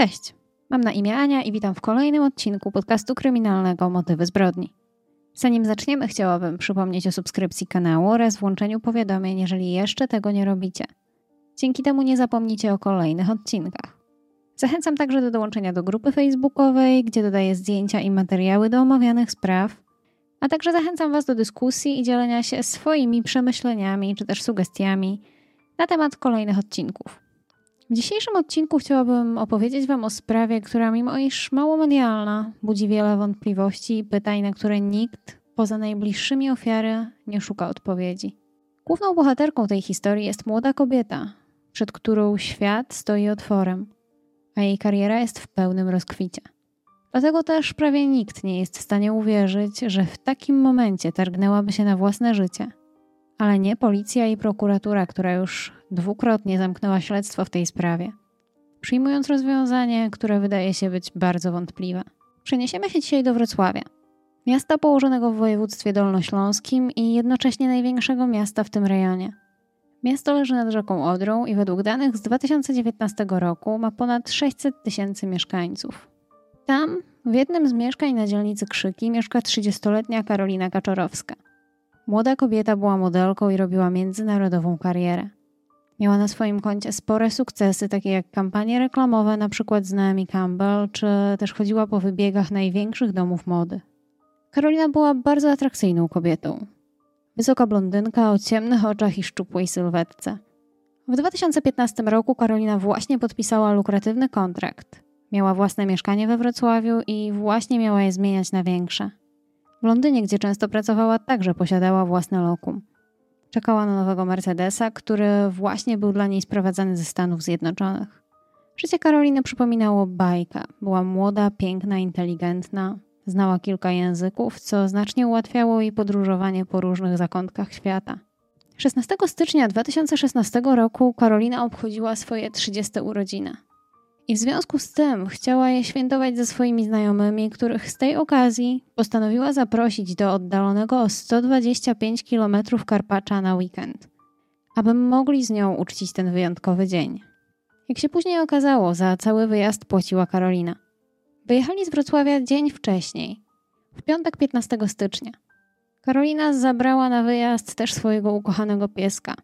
Cześć, mam na imię Ania i witam w kolejnym odcinku podcastu kryminalnego Motywy zbrodni. Zanim zaczniemy, chciałabym przypomnieć o subskrypcji kanału oraz włączeniu powiadomień, jeżeli jeszcze tego nie robicie. Dzięki temu nie zapomnicie o kolejnych odcinkach. Zachęcam także do dołączenia do grupy facebookowej, gdzie dodaję zdjęcia i materiały do omawianych spraw, a także zachęcam Was do dyskusji i dzielenia się swoimi przemyśleniami czy też sugestiami na temat kolejnych odcinków. W dzisiejszym odcinku chciałabym opowiedzieć Wam o sprawie, która mimo iż mało medialna, budzi wiele wątpliwości i pytań, na które nikt poza najbliższymi ofiary nie szuka odpowiedzi. Główną bohaterką tej historii jest młoda kobieta, przed którą świat stoi otworem, a jej kariera jest w pełnym rozkwicie. Dlatego też prawie nikt nie jest w stanie uwierzyć, że w takim momencie targnęłaby się na własne życie. Ale nie policja i prokuratura, która już dwukrotnie zamknęła śledztwo w tej sprawie, przyjmując rozwiązanie, które wydaje się być bardzo wątpliwe. Przeniesiemy się dzisiaj do Wrocławia, miasta położonego w województwie dolnośląskim i jednocześnie największego miasta w tym rejonie. Miasto leży nad rzeką Odrą i według danych z 2019 roku ma ponad 600 tysięcy mieszkańców. Tam, w jednym z mieszkań na dzielnicy Krzyki, mieszka 30-letnia Karolina Kaczorowska. Młoda kobieta była modelką i robiła międzynarodową karierę. Miała na swoim koncie spore sukcesy, takie jak kampanie reklamowe, na przykład z Naomi Campbell, czy też chodziła po wybiegach największych domów mody. Karolina była bardzo atrakcyjną kobietą. Wysoka blondynka o ciemnych oczach i szczupłej sylwetce. W 2015 roku Karolina właśnie podpisała lukratywny kontrakt. Miała własne mieszkanie we Wrocławiu i właśnie miała je zmieniać na większe. W Londynie, gdzie często pracowała, także posiadała własne lokum. Czekała na nowego Mercedesa, który właśnie był dla niej sprowadzany ze Stanów Zjednoczonych. Życie Karoliny przypominało bajkę. Była młoda, piękna, inteligentna, znała kilka języków, co znacznie ułatwiało jej podróżowanie po różnych zakątkach świata. 16 stycznia 2016 roku Karolina obchodziła swoje 30 urodziny. I w związku z tym chciała je świętować ze swoimi znajomymi, których z tej okazji postanowiła zaprosić do oddalonego o 125 km Karpacza na weekend, aby mogli z nią uczcić ten wyjątkowy dzień. Jak się później okazało, za cały wyjazd płaciła Karolina. Wyjechali z Wrocławia dzień wcześniej, w piątek 15 stycznia. Karolina zabrała na wyjazd też swojego ukochanego pieska,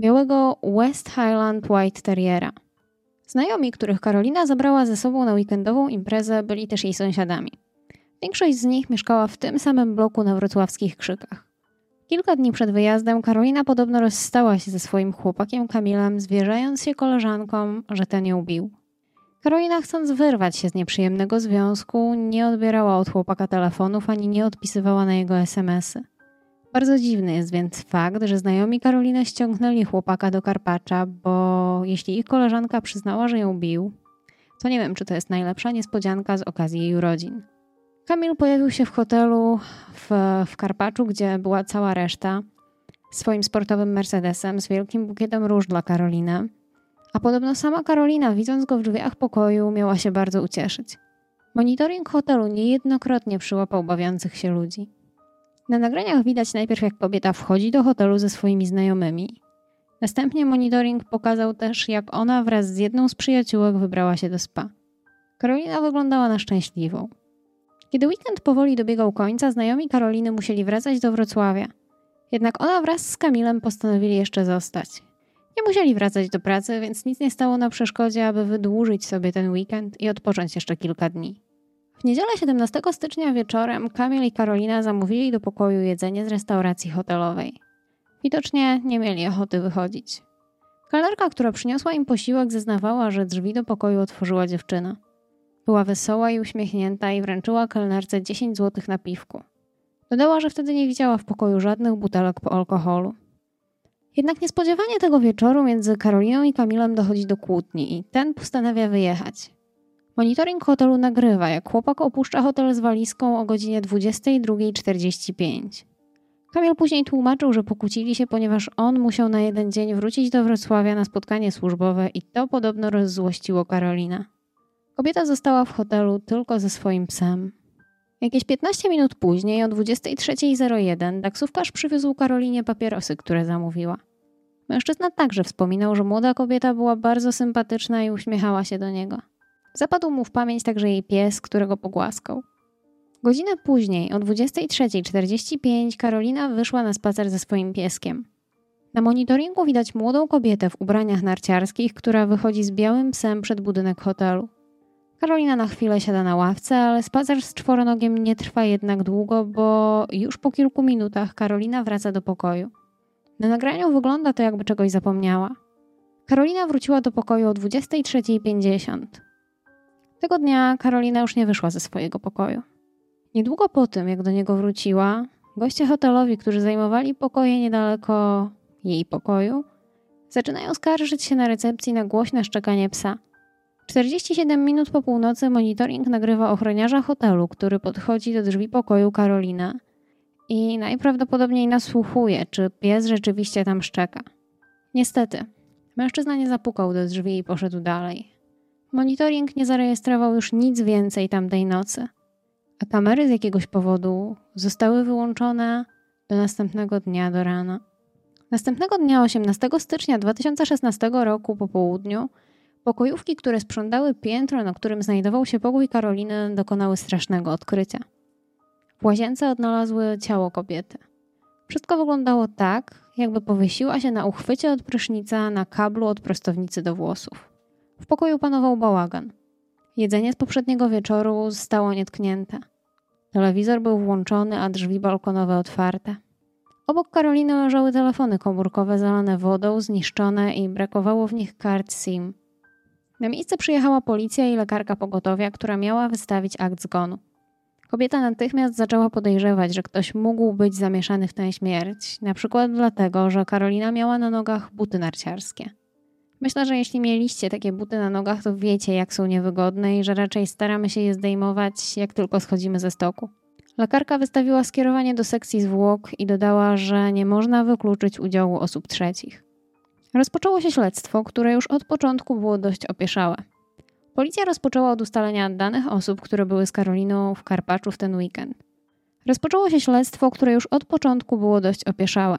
białego West Highland White Terriera – Znajomi, których Karolina zabrała ze sobą na weekendową imprezę, byli też jej sąsiadami. Większość z nich mieszkała w tym samym bloku na wrocławskich krzykach. Kilka dni przed wyjazdem Karolina podobno rozstała się ze swoim chłopakiem Kamilem, zwierzając się koleżankom, że ten ją bił. Karolina, chcąc wyrwać się z nieprzyjemnego związku, nie odbierała od chłopaka telefonów ani nie odpisywała na jego SMSy. Bardzo dziwny jest więc fakt, że znajomi Karoliny ściągnęli chłopaka do Karpacza, bo jeśli ich koleżanka przyznała, że ją bił, to nie wiem, czy to jest najlepsza niespodzianka z okazji jej urodzin. Kamil pojawił się w hotelu w, w Karpaczu, gdzie była cała reszta, swoim sportowym Mercedesem z wielkim bukietem róż dla Karoliny. A podobno sama Karolina, widząc go w drzwiach pokoju, miała się bardzo ucieszyć. Monitoring hotelu niejednokrotnie przyłapał bawiących się ludzi. Na nagraniach widać najpierw, jak kobieta wchodzi do hotelu ze swoimi znajomymi. Następnie monitoring pokazał też, jak ona wraz z jedną z przyjaciółek wybrała się do spa. Karolina wyglądała na szczęśliwą. Kiedy weekend powoli dobiegał końca, znajomi Karoliny musieli wracać do Wrocławia. Jednak ona wraz z Kamilem postanowili jeszcze zostać. Nie musieli wracać do pracy, więc nic nie stało na przeszkodzie, aby wydłużyć sobie ten weekend i odpocząć jeszcze kilka dni. W niedzielę 17 stycznia wieczorem Kamil i Karolina zamówili do pokoju jedzenie z restauracji hotelowej. Widocznie nie mieli ochoty wychodzić. Kelnerka, która przyniosła im posiłek, zeznawała, że drzwi do pokoju otworzyła dziewczyna. Była wesoła i uśmiechnięta i wręczyła kelnerce 10 zł na piwku. Dodała, że wtedy nie widziała w pokoju żadnych butelek po alkoholu. Jednak niespodziewanie tego wieczoru między Karoliną i Kamilem dochodzi do kłótni i ten postanawia wyjechać. Monitoring hotelu nagrywa, jak chłopak opuszcza hotel z walizką o godzinie 22.45. Kamil później tłumaczył, że pokłócili się, ponieważ on musiał na jeden dzień wrócić do Wrocławia na spotkanie służbowe i to podobno rozzłościło Karolina. Kobieta została w hotelu tylko ze swoim psem. Jakieś 15 minut później, o 23.01, taksówkarz przywiózł Karolinie papierosy, które zamówiła. Mężczyzna także wspominał, że młoda kobieta była bardzo sympatyczna i uśmiechała się do niego. Zapadł mu w pamięć także jej pies, którego pogłaskał. Godzinę później, o 23.45, Karolina wyszła na spacer ze swoim pieskiem. Na monitoringu widać młodą kobietę w ubraniach narciarskich, która wychodzi z białym psem przed budynek hotelu. Karolina na chwilę siada na ławce, ale spacer z czworonogiem nie trwa jednak długo, bo już po kilku minutach Karolina wraca do pokoju. Na nagraniu wygląda to, jakby czegoś zapomniała. Karolina wróciła do pokoju o 23.50. Tego dnia Karolina już nie wyszła ze swojego pokoju. Niedługo po tym, jak do niego wróciła, goście hotelowi, którzy zajmowali pokoje niedaleko jej pokoju, zaczynają skarżyć się na recepcji na głośne szczekanie psa. 47 minut po północy monitoring nagrywa ochroniarza hotelu, który podchodzi do drzwi pokoju Karolina i najprawdopodobniej nasłuchuje, czy pies rzeczywiście tam szczeka. Niestety, mężczyzna nie zapukał do drzwi i poszedł dalej. Monitoring nie zarejestrował już nic więcej tamtej nocy, a kamery z jakiegoś powodu zostały wyłączone do następnego dnia do rana. Następnego dnia, 18 stycznia 2016 roku po południu, pokojówki, które sprzątały piętro, na którym znajdował się pokój Karoliny, dokonały strasznego odkrycia. W łazience odnalazły ciało kobiety. Wszystko wyglądało tak, jakby powiesiła się na uchwycie od prysznica na kablu od prostownicy do włosów. W pokoju panował bałagan. Jedzenie z poprzedniego wieczoru zostało nietknięte. Telewizor był włączony, a drzwi balkonowe otwarte. Obok Karoliny leżały telefony komórkowe zalane wodą, zniszczone i brakowało w nich kart SIM. Na miejsce przyjechała policja i lekarka pogotowia, która miała wystawić akt zgonu. Kobieta natychmiast zaczęła podejrzewać, że ktoś mógł być zamieszany w tę śmierć, na przykład dlatego, że Karolina miała na nogach buty narciarskie. Myślę, że jeśli mieliście takie buty na nogach, to wiecie, jak są niewygodne i że raczej staramy się je zdejmować, jak tylko schodzimy ze stoku. Lekarka wystawiła skierowanie do sekcji zwłok i dodała, że nie można wykluczyć udziału osób trzecich. Rozpoczęło się śledztwo, które już od początku było dość opieszałe. Policja rozpoczęła od ustalenia danych osób, które były z Karoliną w Karpaczu w ten weekend. Rozpoczęło się śledztwo, które już od początku było dość opieszałe.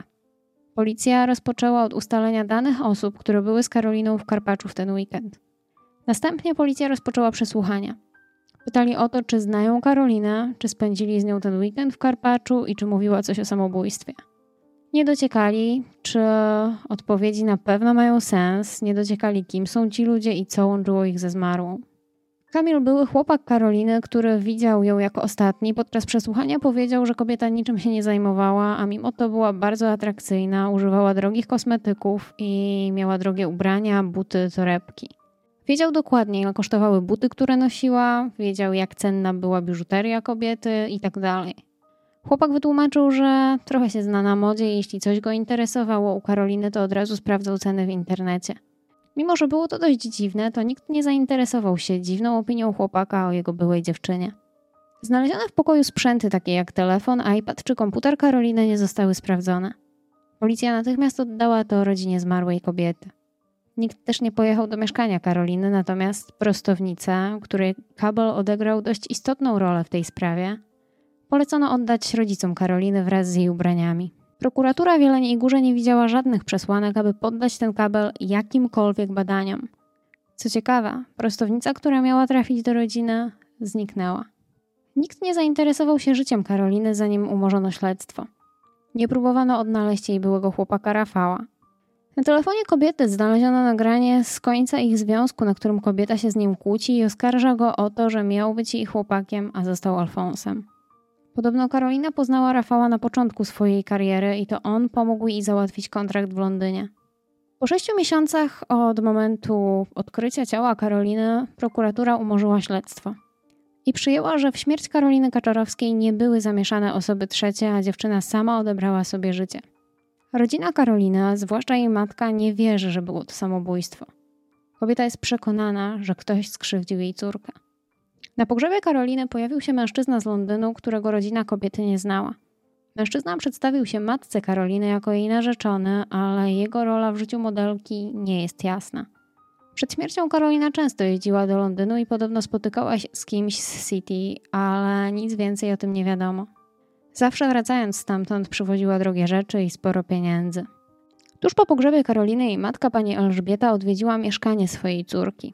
Policja rozpoczęła od ustalenia danych osób, które były z Karoliną w Karpaczu w ten weekend. Następnie policja rozpoczęła przesłuchania. Pytali o to, czy znają Karolinę, czy spędzili z nią ten weekend w Karpaczu i czy mówiła coś o samobójstwie. Nie dociekali, czy odpowiedzi na pewno mają sens, nie dociekali, kim są ci ludzie i co łączyło ich ze zmarłą. Kamil, były chłopak Karoliny, który widział ją jako ostatni, podczas przesłuchania powiedział, że kobieta niczym się nie zajmowała, a mimo to była bardzo atrakcyjna, używała drogich kosmetyków i miała drogie ubrania, buty, torebki. Wiedział dokładnie, ile kosztowały buty, które nosiła, wiedział, jak cenna była biżuteria kobiety i tak. Chłopak wytłumaczył, że trochę się zna na modzie i jeśli coś go interesowało u Karoliny, to od razu sprawdzał ceny w internecie. Mimo, że było to dość dziwne, to nikt nie zainteresował się dziwną opinią chłopaka o jego byłej dziewczynie. Znalezione w pokoju sprzęty takie jak telefon, iPad czy komputer Karoliny nie zostały sprawdzone. Policja natychmiast oddała to rodzinie zmarłej kobiety. Nikt też nie pojechał do mieszkania Karoliny, natomiast prostownica, której kabel odegrał dość istotną rolę w tej sprawie, polecono oddać rodzicom Karoliny wraz z jej ubraniami. Prokuratura w Jeleniej Górze nie widziała żadnych przesłanek, aby poddać ten kabel jakimkolwiek badaniom. Co ciekawe, prostownica, która miała trafić do rodziny, zniknęła. Nikt nie zainteresował się życiem Karoliny, zanim umorzono śledztwo. Nie próbowano odnaleźć jej byłego chłopaka Rafała. Na telefonie kobiety znaleziono nagranie z końca ich związku, na którym kobieta się z nim kłóci i oskarża go o to, że miał być jej chłopakiem, a został Alfonsem. Podobno Karolina poznała Rafała na początku swojej kariery i to on pomógł jej załatwić kontrakt w Londynie. Po sześciu miesiącach od momentu odkrycia ciała Karoliny prokuratura umorzyła śledztwo. I przyjęła, że w śmierć Karoliny Kaczorowskiej nie były zamieszane osoby trzecie, a dziewczyna sama odebrała sobie życie. Rodzina Karolina, zwłaszcza jej matka, nie wierzy, że było to samobójstwo. Kobieta jest przekonana, że ktoś skrzywdził jej córkę. Na pogrzebie Karoliny pojawił się mężczyzna z Londynu, którego rodzina kobiety nie znała. Mężczyzna przedstawił się matce Karoliny jako jej narzeczony, ale jego rola w życiu modelki nie jest jasna. Przed śmiercią Karolina często jeździła do Londynu i podobno spotykała się z kimś z City, ale nic więcej o tym nie wiadomo. Zawsze wracając stamtąd przywoziła drogie rzeczy i sporo pieniędzy. Tuż po pogrzebie Karoliny jej matka pani Elżbieta odwiedziła mieszkanie swojej córki.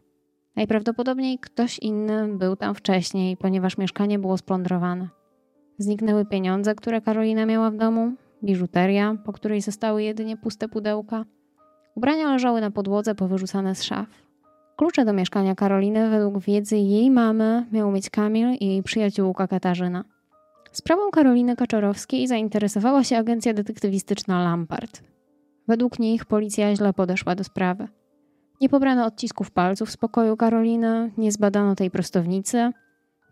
Najprawdopodobniej ktoś inny był tam wcześniej, ponieważ mieszkanie było splądrowane. Zniknęły pieniądze, które Karolina miała w domu, biżuteria, po której zostały jedynie puste pudełka. Ubrania leżały na podłodze powyrzucane z szaf. Klucze do mieszkania Karoliny według wiedzy jej mamy miał mieć Kamil i jej przyjaciółka Katarzyna. Sprawą Karoliny Kaczorowskiej zainteresowała się agencja detektywistyczna Lampart. Według nich policja źle podeszła do sprawy. Nie pobrano odcisków palców z pokoju Karoliny, nie zbadano tej prostownicy,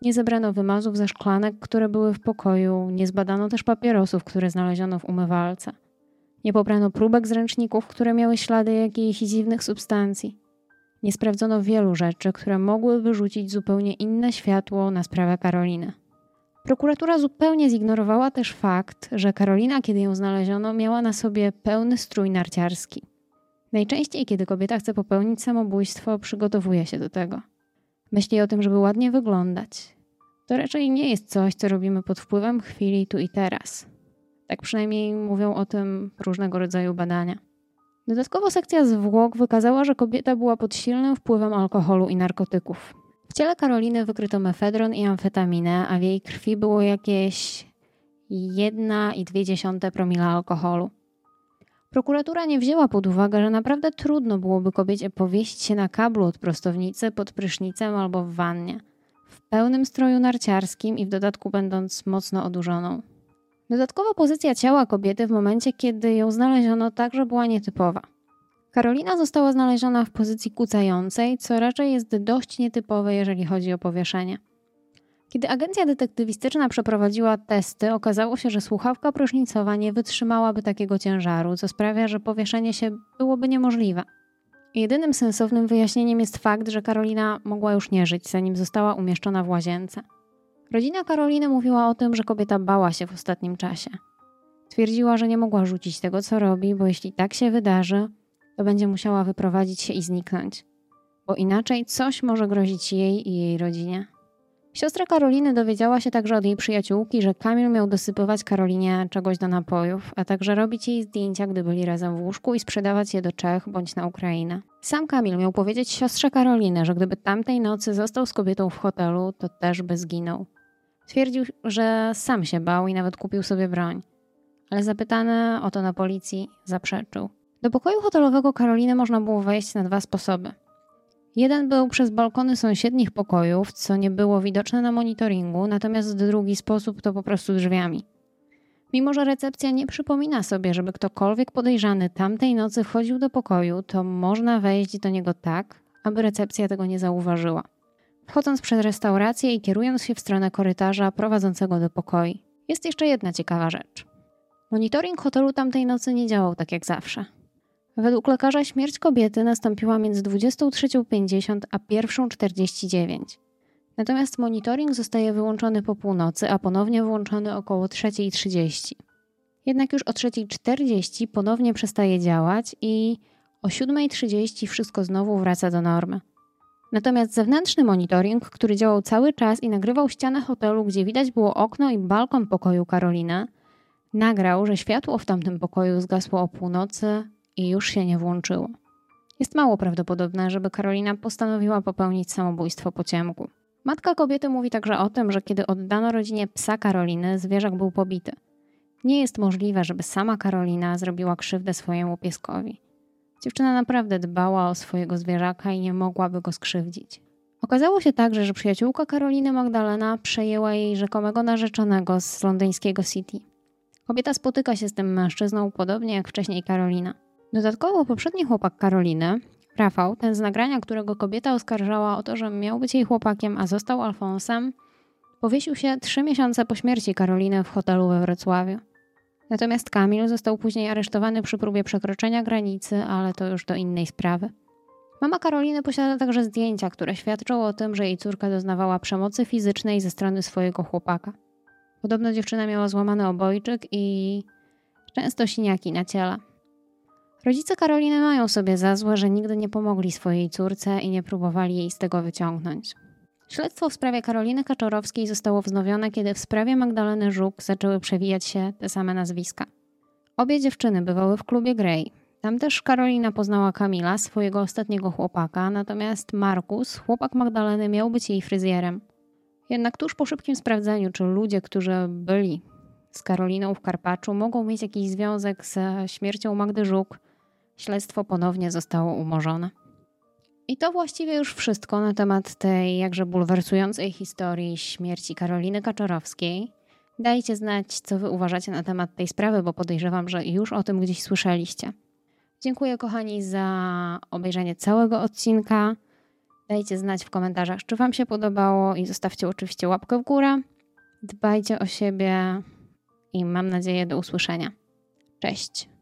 nie zebrano wymazów ze szklanek, które były w pokoju, nie zbadano też papierosów, które znaleziono w umywalce. Nie pobrano próbek z ręczników, które miały ślady jakichś dziwnych substancji. Nie sprawdzono wielu rzeczy, które mogły wyrzucić zupełnie inne światło na sprawę Karoliny. Prokuratura zupełnie zignorowała też fakt, że Karolina, kiedy ją znaleziono, miała na sobie pełny strój narciarski. Najczęściej, kiedy kobieta chce popełnić samobójstwo, przygotowuje się do tego. Myśli o tym, żeby ładnie wyglądać. To raczej nie jest coś, co robimy pod wpływem chwili tu i teraz. Tak przynajmniej mówią o tym różnego rodzaju badania. Dodatkowo sekcja zwłok wykazała, że kobieta była pod silnym wpływem alkoholu i narkotyków. W ciele Karoliny wykryto mefedron i amfetaminę, a w jej krwi było jakieś 1,2 promila alkoholu. Prokuratura nie wzięła pod uwagę, że naprawdę trudno byłoby kobiecie powiesić się na kablu od prostownicy pod prysznicem albo w wannie, w pełnym stroju narciarskim i w dodatku będąc mocno odurzoną. Dodatkowo pozycja ciała kobiety w momencie, kiedy ją znaleziono, także była nietypowa. Karolina została znaleziona w pozycji kucającej, co raczej jest dość nietypowe, jeżeli chodzi o powieszenie. Kiedy agencja detektywistyczna przeprowadziła testy, okazało się, że słuchawka prysznicowa nie wytrzymałaby takiego ciężaru, co sprawia, że powieszenie się byłoby niemożliwe. Jedynym sensownym wyjaśnieniem jest fakt, że Karolina mogła już nie żyć, zanim została umieszczona w łazience. Rodzina Karoliny mówiła o tym, że kobieta bała się w ostatnim czasie. Twierdziła, że nie mogła rzucić tego, co robi, bo jeśli tak się wydarzy, to będzie musiała wyprowadzić się i zniknąć, bo inaczej coś może grozić jej i jej rodzinie. Siostra Karoliny dowiedziała się także od jej przyjaciółki, że Kamil miał dosypywać Karolinie czegoś do napojów, a także robić jej zdjęcia, gdy byli razem w łóżku i sprzedawać je do Czech bądź na Ukrainę. Sam Kamil miał powiedzieć siostrze Karoliny, że gdyby tamtej nocy został z kobietą w hotelu, to też by zginął. Twierdził, że sam się bał i nawet kupił sobie broń. Ale zapytany o to na policji, zaprzeczył. Do pokoju hotelowego Karoliny można było wejść na dwa sposoby – Jeden był przez balkony sąsiednich pokojów, co nie było widoczne na monitoringu, natomiast drugi sposób to po prostu drzwiami. Mimo, że recepcja nie przypomina sobie, żeby ktokolwiek podejrzany tamtej nocy wchodził do pokoju, to można wejść do niego tak, aby recepcja tego nie zauważyła. Wchodząc przez restaurację i kierując się w stronę korytarza prowadzącego do pokoi. Jest jeszcze jedna ciekawa rzecz. Monitoring hotelu tamtej nocy nie działał tak jak zawsze. Według lekarza śmierć kobiety nastąpiła między 23.50 a 1.49. Natomiast monitoring zostaje wyłączony po północy, a ponownie włączony około 3.30. Jednak już o 3.40 ponownie przestaje działać i o 7.30 wszystko znowu wraca do normy. Natomiast zewnętrzny monitoring, który działał cały czas i nagrywał ścianę hotelu, gdzie widać było okno i balkon pokoju Karoliny, nagrał, że światło w tamtym pokoju zgasło o północy i już się nie włączyło. Jest mało prawdopodobne, żeby Karolina postanowiła popełnić samobójstwo po ciemku. Matka kobiety mówi także o tym, że kiedy oddano rodzinie psa Karoliny, zwierzak był pobity. Nie jest możliwe, żeby sama Karolina zrobiła krzywdę swojemu pieskowi. Dziewczyna naprawdę dbała o swojego zwierzaka i nie mogłaby go skrzywdzić. Okazało się także, że przyjaciółka Karoliny Magdalena przejęła jej rzekomego narzeczonego z londyńskiego City. Kobieta spotyka się z tym mężczyzną podobnie jak wcześniej Karolina. Dodatkowo poprzedni chłopak Karoliny, Rafał, ten z nagrania, którego kobieta oskarżała o to, że miał być jej chłopakiem, a został Alfonsem, powiesił się trzy miesiące po śmierci Karoliny w hotelu we Wrocławiu. Natomiast Kamil został później aresztowany przy próbie przekroczenia granicy, ale to już do innej sprawy. Mama Karoliny posiada także zdjęcia, które świadczą o tym, że jej córka doznawała przemocy fizycznej ze strony swojego chłopaka. Podobno dziewczyna miała złamany obojczyk i często siniaki na ciele. Rodzice Karoliny mają sobie za złe, że nigdy nie pomogli swojej córce i nie próbowali jej z tego wyciągnąć. Śledztwo w sprawie Karoliny Kaczorowskiej zostało wznowione, kiedy w sprawie Magdaleny Żuk zaczęły przewijać się te same nazwiska. Obie dziewczyny bywały w klubie Grey. Tam też Karolina poznała Kamila, swojego ostatniego chłopaka, natomiast Markus, chłopak Magdaleny, miał być jej fryzjerem. Jednak tuż po szybkim sprawdzeniu, czy ludzie, którzy byli z Karoliną w Karpaczu, mogą mieć jakiś związek ze śmiercią Magdy Żuk, śledztwo ponownie zostało umorzone. I to właściwie już wszystko na temat tej jakże bulwersującej historii śmierci Karoliny Kaczorowskiej. Dajcie znać, co wy uważacie na temat tej sprawy, bo podejrzewam, że już o tym gdzieś słyszeliście. Dziękuję kochani za obejrzenie całego odcinka. Dajcie znać w komentarzach, czy Wam się podobało i zostawcie oczywiście łapkę w górę. Dbajcie o siebie i mam nadzieję do usłyszenia. Cześć!